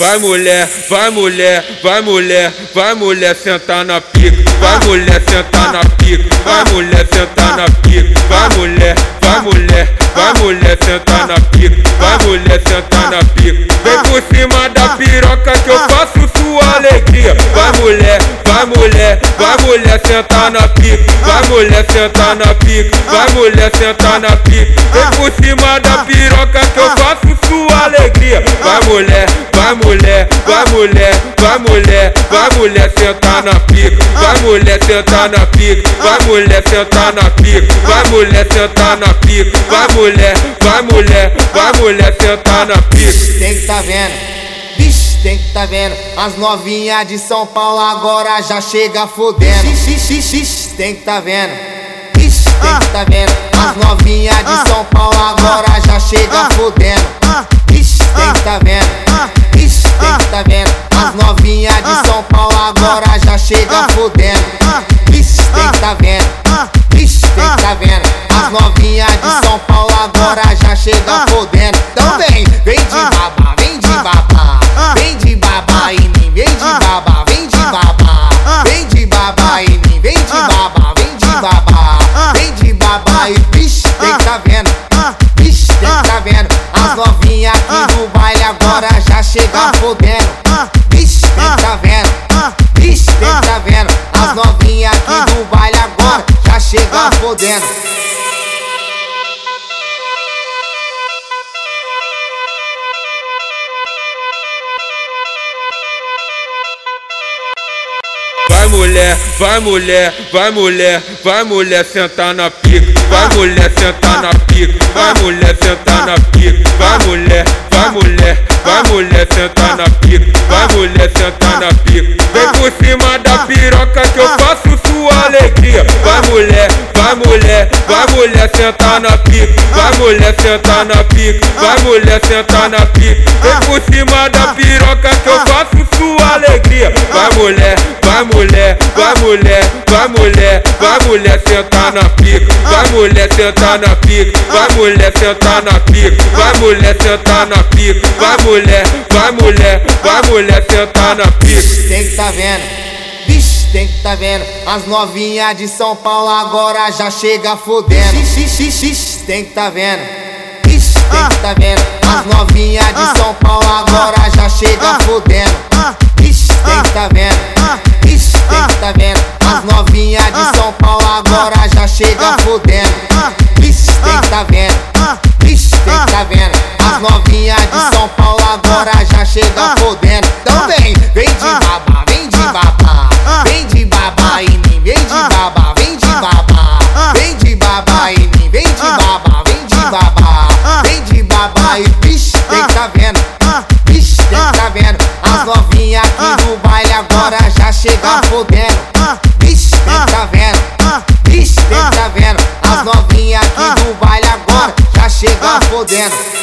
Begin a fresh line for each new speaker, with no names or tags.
Vai mulher, vai mulher, vai mulher, vai mulher sentar na pica. Vai mulher sentar na pica. Vai mulher sentar na pica. Vai mulher, vai mulher, vai mulher sentar na pica. Vai mulher sentar na pica. Vem por cima da piroca que eu faço sua alegria. Vai mulher, vai mulher, vai mulher sentar na pica. Vai mulher sentar na pica. Vai mulher sentar na pica. Vem por cima da piroca que eu faço vai mulher, vai mulher, vai mulher sentar na pica, vai mulher sentar na pica, vai mulher sentar na pica, vai mulher sentar na pica, vai mulher, vai mulher, vai mulher sentar na pica.
Tem que tá vendo, bicho, tem que tá vendo. As novinhas de São Paulo agora já chega fodendo. Tem que tá vendo, bicho, tem que tá vendo. As novinhas de São Paulo agora já chega fodendo. Bicho, tem que tá vendo novinhas de São Paulo agora já chega fodendo. Vixe, tem que tá vendo? Vixe, tem que tá vendo? As novinhas de São Paulo agora já chega fodendo. Então vem, vem de babá, vem de babá. Vem de babá em mim, vem de babá, vem de babá. Vem de babá em mim, vem de babá, vem de babá. Vem de babá e vixe, tem que tá vendo? Vixe, tem que tá vendo? As novinhas aqui do baile agora já chega fodendo.
Vai mulher, vai mulher, vai mulher, vai mulher sentar na pica. Vai mulher sentar na pica. Vai mulher sentar na pica. Vai mulher, vai mulher, vai mulher sentar na pica. Vai mulher sentar na pica. Vem por cima da piroca que eu faço sua alegria. Vai mulher, mulher, vai mulher sentar na pica. Vai mulher sentar na pica. Vai mulher sentar na pica. Vem por cima da piroca que eu faço sua alegria. Vai mulher, vai mulher, vai mulher, vai mulher, vai mulher sentar na pica. Vai mulher sentar na pica. Vai mulher sentar na pica. Vai mulher sentar na pica. Vai mulher, vai mulher, vai mulher sentar na pica.
Tem que tá vendo? Tem que tá vendo. As novinhas de São Paulo agora já chega fodendo. Tem que tá vendo. tem que tá vendo. As novinhas de São Paulo agora já chega fodendo. Tem que tá vendo. tem que tá vendo. As novinhas de São Paulo agora já chega fodendo. Tem que tá vendo. tem que tá vendo. As novinhas de São Paulo agora já chega fodendo. Então vem, vem de baba, vem de baba. Vem de baba em mim, vem de baba, vem de baba. Vem de baba e bicho, tem que tá vendo. Bicho, tem que tá vendo. As novinhas aqui do baile agora já chega fodendo. Bicho, tem que tá vendo. Bicho, tem que tá vendo. As novinhas aqui do baile agora já chega fodendo.